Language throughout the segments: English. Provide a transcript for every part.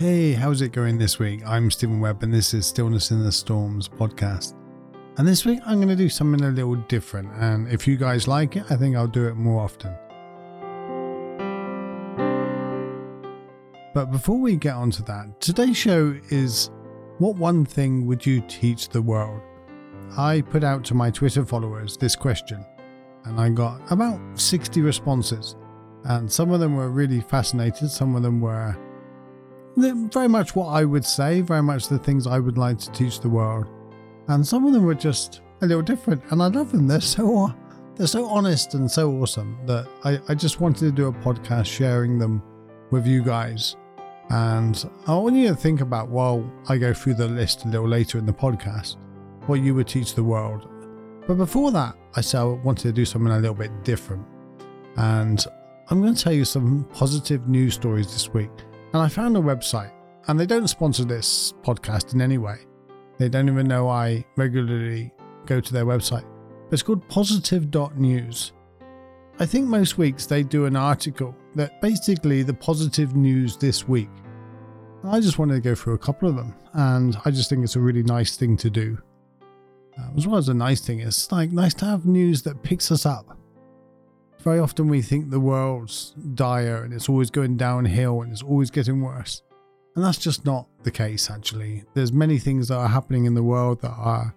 Hey, how's it going this week? I'm Stephen Webb, and this is Stillness in the Storms podcast. And this week, I'm going to do something a little different. And if you guys like it, I think I'll do it more often. But before we get onto that, today's show is What One Thing Would You Teach the World? I put out to my Twitter followers this question, and I got about 60 responses. And some of them were really fascinated, some of them were very much what I would say, very much the things I would like to teach the world. And some of them were just a little different, and I love them. They're so they're so honest and so awesome that I, I just wanted to do a podcast sharing them with you guys. And I want you to think about while I go through the list a little later in the podcast what you would teach the world. But before that, I said I wanted to do something a little bit different. And I'm going to tell you some positive news stories this week. And I found a website, and they don't sponsor this podcast in any way. They don't even know I regularly go to their website. It's called positive.news. I think most weeks they do an article that basically the positive news this week. I just wanted to go through a couple of them, and I just think it's a really nice thing to do. Uh, as well as a nice thing, it's like nice to have news that picks us up. Very often we think the world's dire and it's always going downhill and it's always getting worse. And that's just not the case, actually. There's many things that are happening in the world that are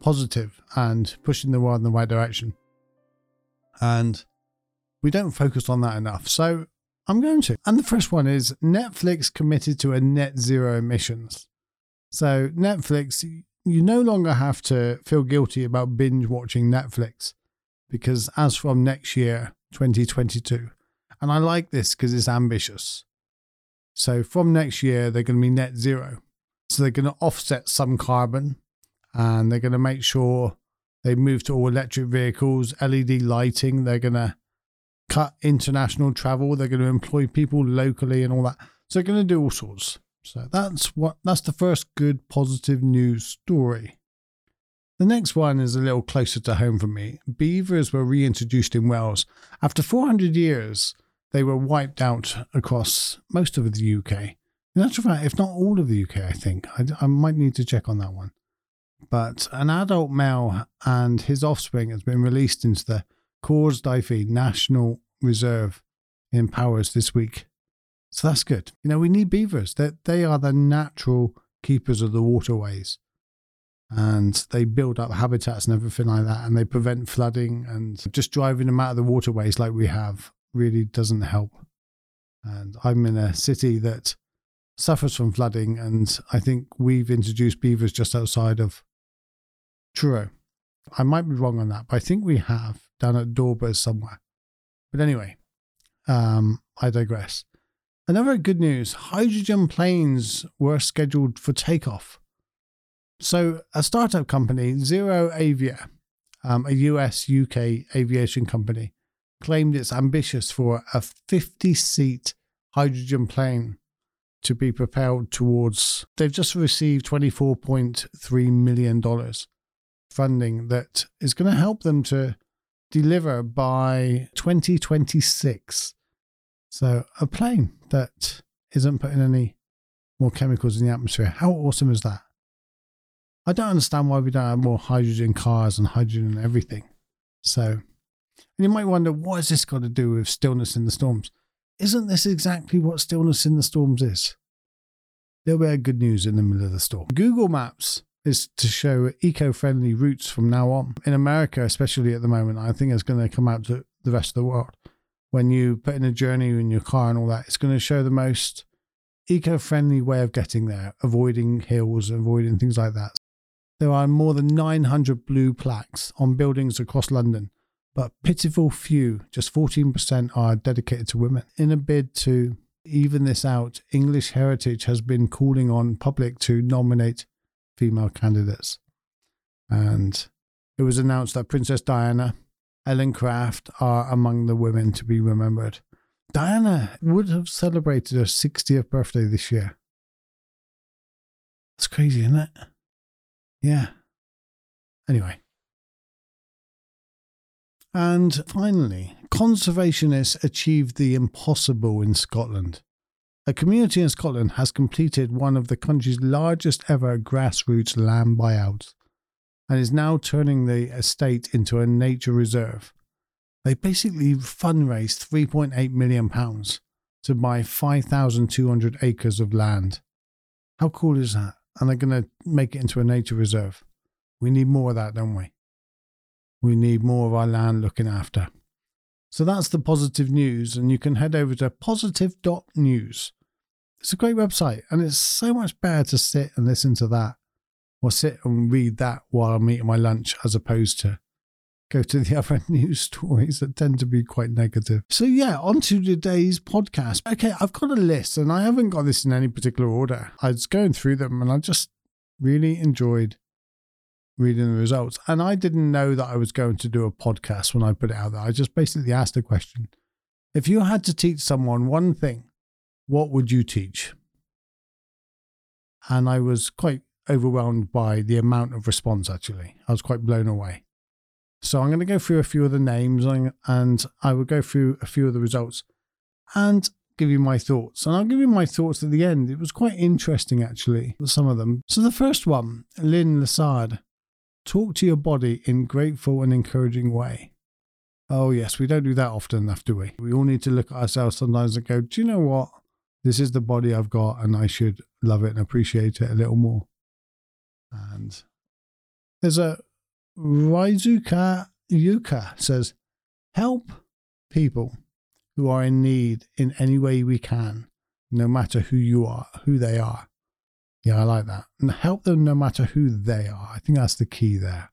positive and pushing the world in the right direction. And we don't focus on that enough. So I'm going to. And the first one is Netflix committed to a net zero emissions. So, Netflix, you no longer have to feel guilty about binge watching Netflix because as from next year, 2022, and I like this because it's ambitious. So, from next year, they're going to be net zero. So, they're going to offset some carbon and they're going to make sure they move to all electric vehicles, LED lighting. They're going to cut international travel. They're going to employ people locally and all that. So they're going to do all sorts. So that's what that's the first good positive news story. The next one is a little closer to home for me. Beavers were reintroduced in Wales. After 400 years, they were wiped out across most of the UK. In actual fact, if not all of the UK, I think. I, I might need to check on that one. But an adult male and his offspring has been released into the Cors Daifi National Reserve in Powys this week. So that's good. You know, we need beavers. That they are the natural keepers of the waterways. And they build up habitats and everything like that, and they prevent flooding. And just driving them out of the waterways like we have really doesn't help. And I'm in a city that suffers from flooding, and I think we've introduced beavers just outside of Truro. I might be wrong on that, but I think we have down at Dorbers somewhere. But anyway, um, I digress. Another good news hydrogen planes were scheduled for takeoff. So, a startup company, ZeroAvia, um, a US UK aviation company, claimed it's ambitious for a 50 seat hydrogen plane to be propelled towards. They've just received $24.3 million funding that is going to help them to deliver by 2026. So, a plane that isn't putting any more chemicals in the atmosphere. How awesome is that? I don't understand why we don't have more hydrogen cars and hydrogen and everything. So, and you might wonder, what has this got to do with stillness in the storms? Isn't this exactly what stillness in the storms is? There'll be good news in the middle of the storm. Google Maps is to show eco-friendly routes from now on. In America, especially at the moment, I think it's going to come out to the rest of the world. When you put in a journey in your car and all that, it's going to show the most eco-friendly way of getting there, avoiding hills, avoiding things like that. There are more than 900 blue plaques on buildings across London, but pitiful few, just 14%, are dedicated to women. In a bid to even this out, English Heritage has been calling on public to nominate female candidates. And it was announced that Princess Diana, Ellen Craft are among the women to be remembered. Diana would have celebrated her 60th birthday this year. That's crazy, isn't it? Yeah. Anyway. And finally, conservationists achieved the impossible in Scotland. A community in Scotland has completed one of the country's largest ever grassroots land buyouts and is now turning the estate into a nature reserve. They basically fundraised £3.8 million to buy 5,200 acres of land. How cool is that? And they're going to make it into a nature reserve. We need more of that, don't we? We need more of our land looking after. So that's the positive news, and you can head over to positive.news. It's a great website, and it's so much better to sit and listen to that or sit and read that while I'm eating my lunch as opposed to go to the other news stories that tend to be quite negative. So, yeah, on to today's podcast. Okay, I've got a list and I haven't got this in any particular order. I was going through them and I just really enjoyed reading the results. And I didn't know that I was going to do a podcast when I put it out there. I just basically asked a question If you had to teach someone one thing, what would you teach? And I was quite overwhelmed by the amount of response, actually. I was quite blown away. So I'm going to go through a few of the names and I will go through a few of the results and give you my thoughts. And I'll give you my thoughts at the end. It was quite interesting, actually, some of them. So the first one, Lynn Lassard, talk to your body in grateful and encouraging way. Oh, yes, we don't do that often enough, do we? We all need to look at ourselves sometimes and go, do you know what? This is the body I've got and I should love it and appreciate it a little more. And there's a Raizuka Yuka says, help people who are in need in any way we can, no matter who you are, who they are. Yeah, I like that. And help them no matter who they are. I think that's the key there.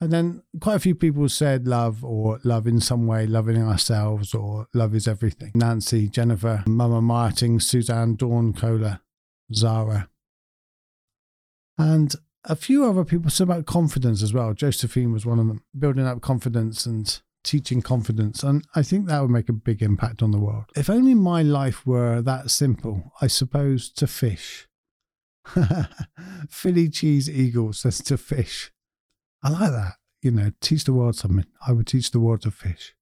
And then quite a few people said love or love in some way, loving ourselves or love is everything. Nancy, Jennifer, Mama Martin, Suzanne, Dawn, Cola, Zara, and a few other people said about confidence as well. Josephine was one of them, building up confidence and teaching confidence. And I think that would make a big impact on the world. If only my life were that simple, I suppose, to fish. Philly Cheese Eagle says to fish. I like that. You know, teach the world something. I would teach the world to fish.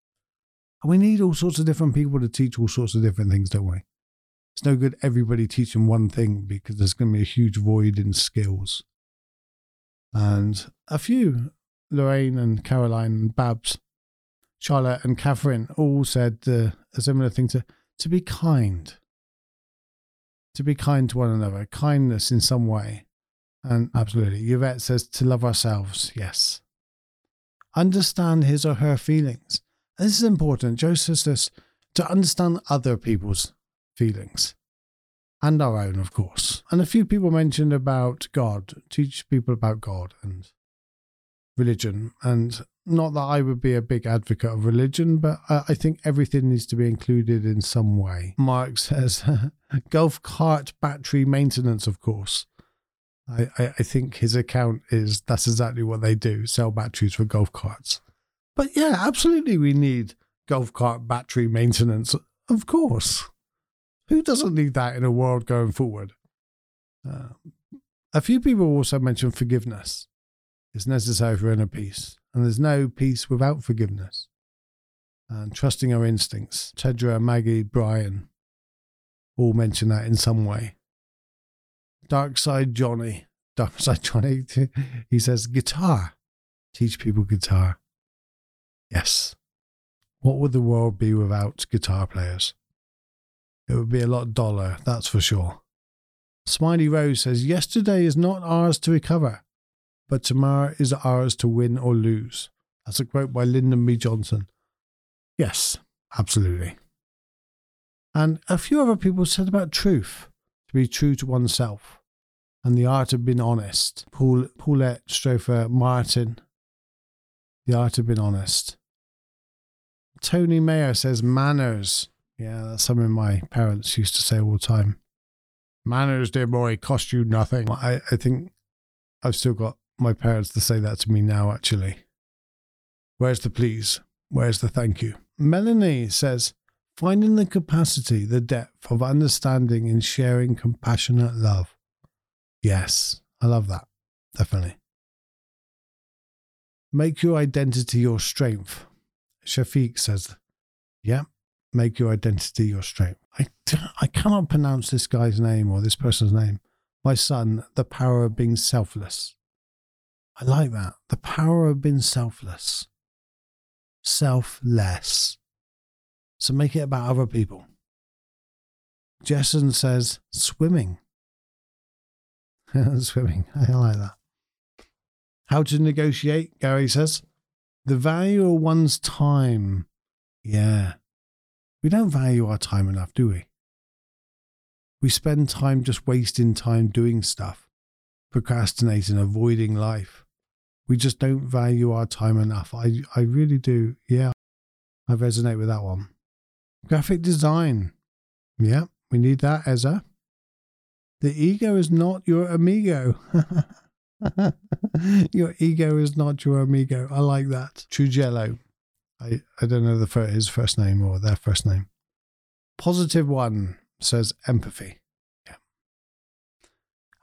And we need all sorts of different people to teach all sorts of different things, don't we? It's no good everybody teaching one thing because there's going to be a huge void in skills. And a few, Lorraine and Caroline and Babs, Charlotte and Catherine, all said uh, a similar thing to, to be kind. To be kind to one another, kindness in some way. And absolutely. Yvette says to love ourselves, yes. Understand his or her feelings. This is important. Joe says this to understand other people's feelings and our own, of course. And a few people mentioned about God, teach people about God and religion. And not that I would be a big advocate of religion, but I think everything needs to be included in some way. Mark says golf cart battery maintenance, of course. I, I, I think his account is that's exactly what they do sell batteries for golf carts. But yeah, absolutely, we need golf cart battery maintenance, of course. Who doesn't need that in a world going forward? Uh, a few people also mentioned forgiveness is necessary for inner peace, and there's no peace without forgiveness. And trusting our instincts. Tedra, Maggie, Brian all mention that in some way. Dark Side Johnny, Dark Side Johnny, he says, guitar. Teach people guitar. Yes. What would the world be without guitar players? It would be a lot duller, that's for sure. Smiley Rose says, Yesterday is not ours to recover, but tomorrow is ours to win or lose. That's a quote by Lyndon B. Johnson. Yes, absolutely. And a few other people said about truth, to be true to oneself, and the art of being honest. Paul, Paulette Strofer Martin, the art of being honest. Tony Mayer says manners. Yeah, that's something my parents used to say all the time. Manners, dear boy, cost you nothing. I, I think I've still got my parents to say that to me now, actually. Where's the please? Where's the thank you? Melanie says, finding the capacity, the depth of understanding in sharing compassionate love. Yes, I love that. Definitely. Make your identity your strength. Shafiq says, yeah, Make your identity your strength. I, I cannot pronounce this guy's name or this person's name. My son, the power of being selfless. I like that. The power of being selfless. Selfless. So make it about other people. Jessen says swimming. swimming. I like that. How to negotiate, Gary says. The value of one's time. Yeah. We don't value our time enough, do we? We spend time just wasting time doing stuff, procrastinating, avoiding life. We just don't value our time enough. I, I really do. Yeah, I resonate with that one. Graphic design. Yeah, we need that, Ezra. The ego is not your amigo. your ego is not your amigo. I like that. Trugello. I, I don't know the his first name or their first name. Positive one says empathy. Yeah.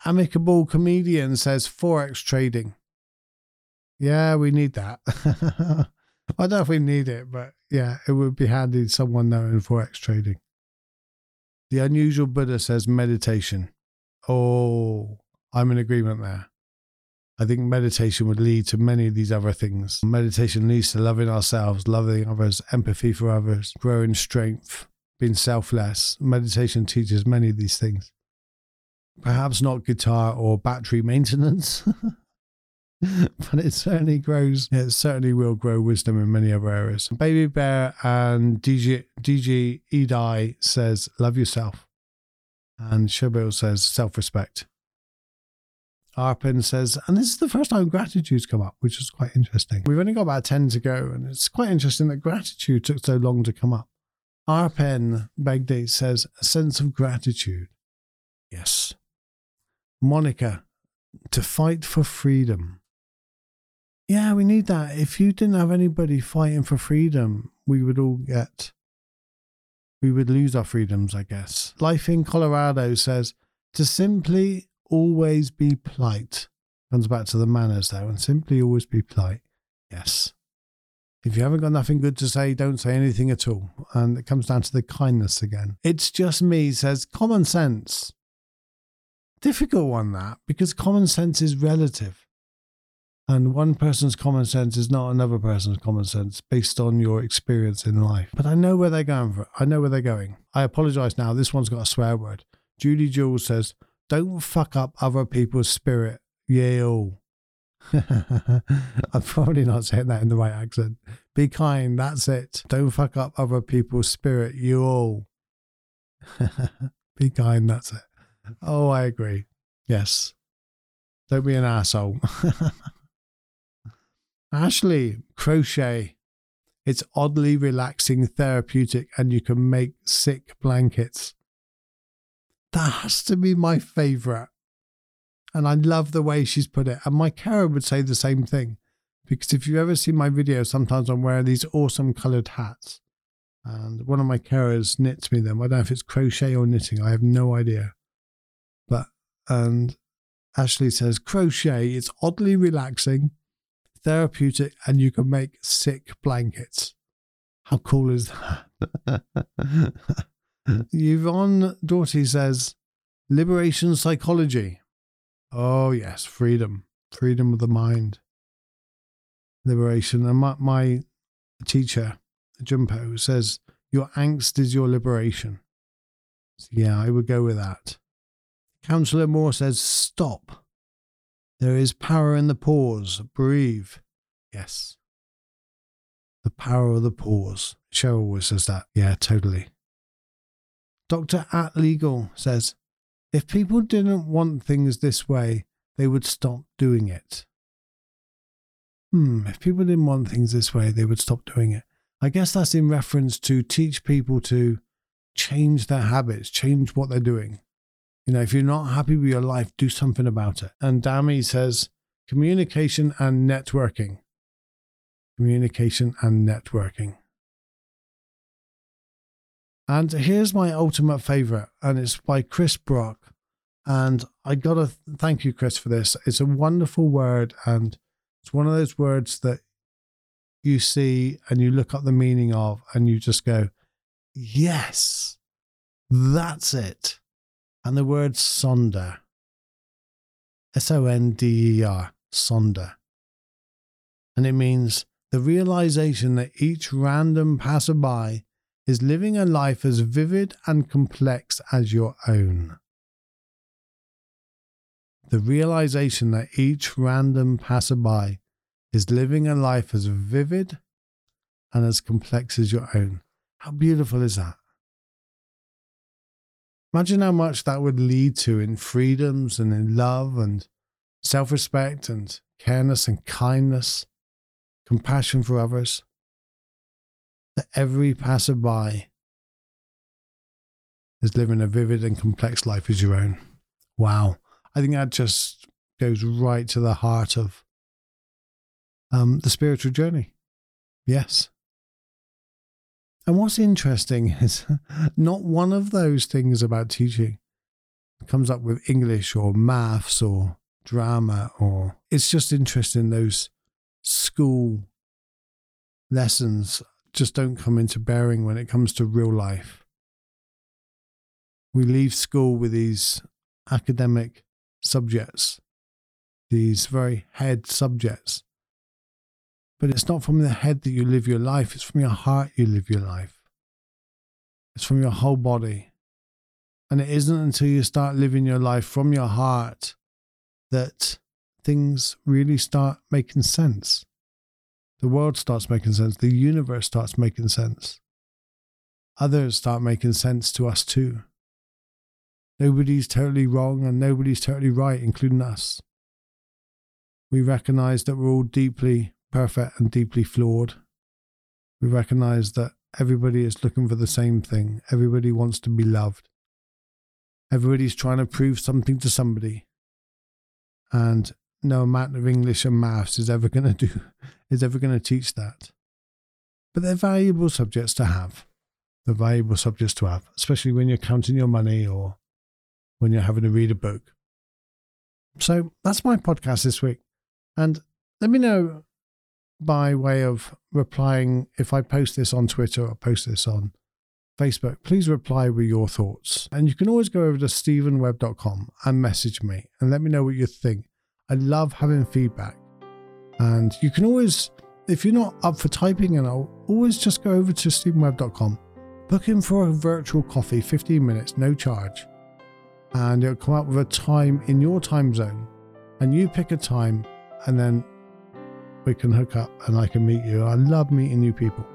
Amicable comedian says forex trading. Yeah, we need that. I don't know if we need it, but yeah, it would be handy someone knowing forex trading. The unusual Buddha says meditation. Oh, I'm in agreement there. I think meditation would lead to many of these other things. Meditation leads to loving ourselves, loving others, empathy for others, growing strength, being selfless. Meditation teaches many of these things. Perhaps not guitar or battery maintenance, but it certainly grows, it certainly will grow wisdom in many other areas. Baby Bear and DG, DG Edai says, Love yourself. And Shabil says, Self respect. Arpin says, and this is the first time gratitude's come up, which is quite interesting. We've only got about 10 to go, and it's quite interesting that gratitude took so long to come up. Arpen Bagday says, a sense of gratitude. Yes. Monica, to fight for freedom. Yeah, we need that. If you didn't have anybody fighting for freedom, we would all get, we would lose our freedoms, I guess. Life in Colorado says, to simply always be polite. Comes back to the manners though, and simply always be polite. Yes. If you haven't got nothing good to say, don't say anything at all. And it comes down to the kindness again. It's just me says common sense. Difficult one that because common sense is relative. And one person's common sense is not another person's common sense based on your experience in life. But I know where they're going for. It. I know where they're going. I apologize now. This one's got a swear word. Judy Jules says, don't fuck up other people's spirit. Yale. I'm probably not saying that in the right accent. Be kind, that's it. Don't fuck up other people's spirit, you all. be kind, that's it. Oh, I agree. Yes. Don't be an asshole. Ashley, crochet. It's oddly relaxing, therapeutic, and you can make sick blankets. That has to be my favorite. And I love the way she's put it. And my carer would say the same thing. Because if you ever see my videos, sometimes I'm wearing these awesome colored hats. And one of my carers knits me them. I don't know if it's crochet or knitting. I have no idea. But, and Ashley says, crochet, is oddly relaxing, therapeutic, and you can make sick blankets. How cool is that? Yvonne Doughty says, liberation psychology. Oh, yes, freedom, freedom of the mind, liberation. And my, my teacher, Jumpo, says, your angst is your liberation. So yeah, I would go with that. Councillor Moore says, stop. There is power in the pause. Breathe. Yes. The power of the pause. Cheryl always says that. Yeah, totally. Dr. At Legal says, if people didn't want things this way, they would stop doing it. Hmm, if people didn't want things this way, they would stop doing it. I guess that's in reference to teach people to change their habits, change what they're doing. You know, if you're not happy with your life, do something about it. And Dami says communication and networking. Communication and networking. And here's my ultimate favorite, and it's by Chris Brock. And I gotta thank you, Chris, for this. It's a wonderful word, and it's one of those words that you see and you look up the meaning of, and you just go, Yes, that's it. And the word sonder. S O N D E R, sonder. And it means the realization that each random passerby is living a life as vivid and complex as your own. The realization that each random passerby is living a life as vivid and as complex as your own. How beautiful is that? Imagine how much that would lead to in freedoms and in love and self respect and careness and kindness, compassion for others that every passerby is living a vivid and complex life as your own. Wow. I think that just goes right to the heart of um, the spiritual journey. Yes. And what's interesting is not one of those things about teaching comes up with English or maths or drama or it's just interesting those school lessons just don't come into bearing when it comes to real life. We leave school with these academic subjects, these very head subjects. But it's not from the head that you live your life, it's from your heart you live your life. It's from your whole body. And it isn't until you start living your life from your heart that things really start making sense the world starts making sense, the universe starts making sense. Others start making sense to us too. Nobody's totally wrong and nobody's totally right, including us. We recognize that we're all deeply perfect and deeply flawed. We recognize that everybody is looking for the same thing. Everybody wants to be loved. Everybody's trying to prove something to somebody. And no amount of English and maths is ever going to do is ever going to teach that. But they're valuable subjects to have. They're valuable subjects to have, especially when you're counting your money or when you're having to read a book. So that's my podcast this week. And let me know by way of replying if I post this on Twitter or post this on Facebook, please reply with your thoughts. And you can always go over to stephenwebb.com and message me and let me know what you think. I love having feedback. And you can always, if you're not up for typing, and I'll always just go over to stephenwebb.com, book in for a virtual coffee, 15 minutes, no charge. And it'll come up with a time in your time zone. And you pick a time, and then we can hook up and I can meet you. I love meeting new people.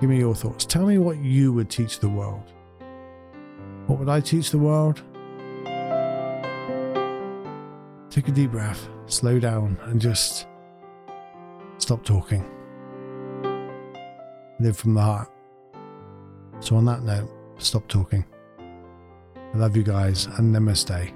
Give me your thoughts. Tell me what you would teach the world. What would I teach the world? Take a deep breath, slow down, and just stop talking. Live from the heart. So, on that note, stop talking. I love you guys and namaste.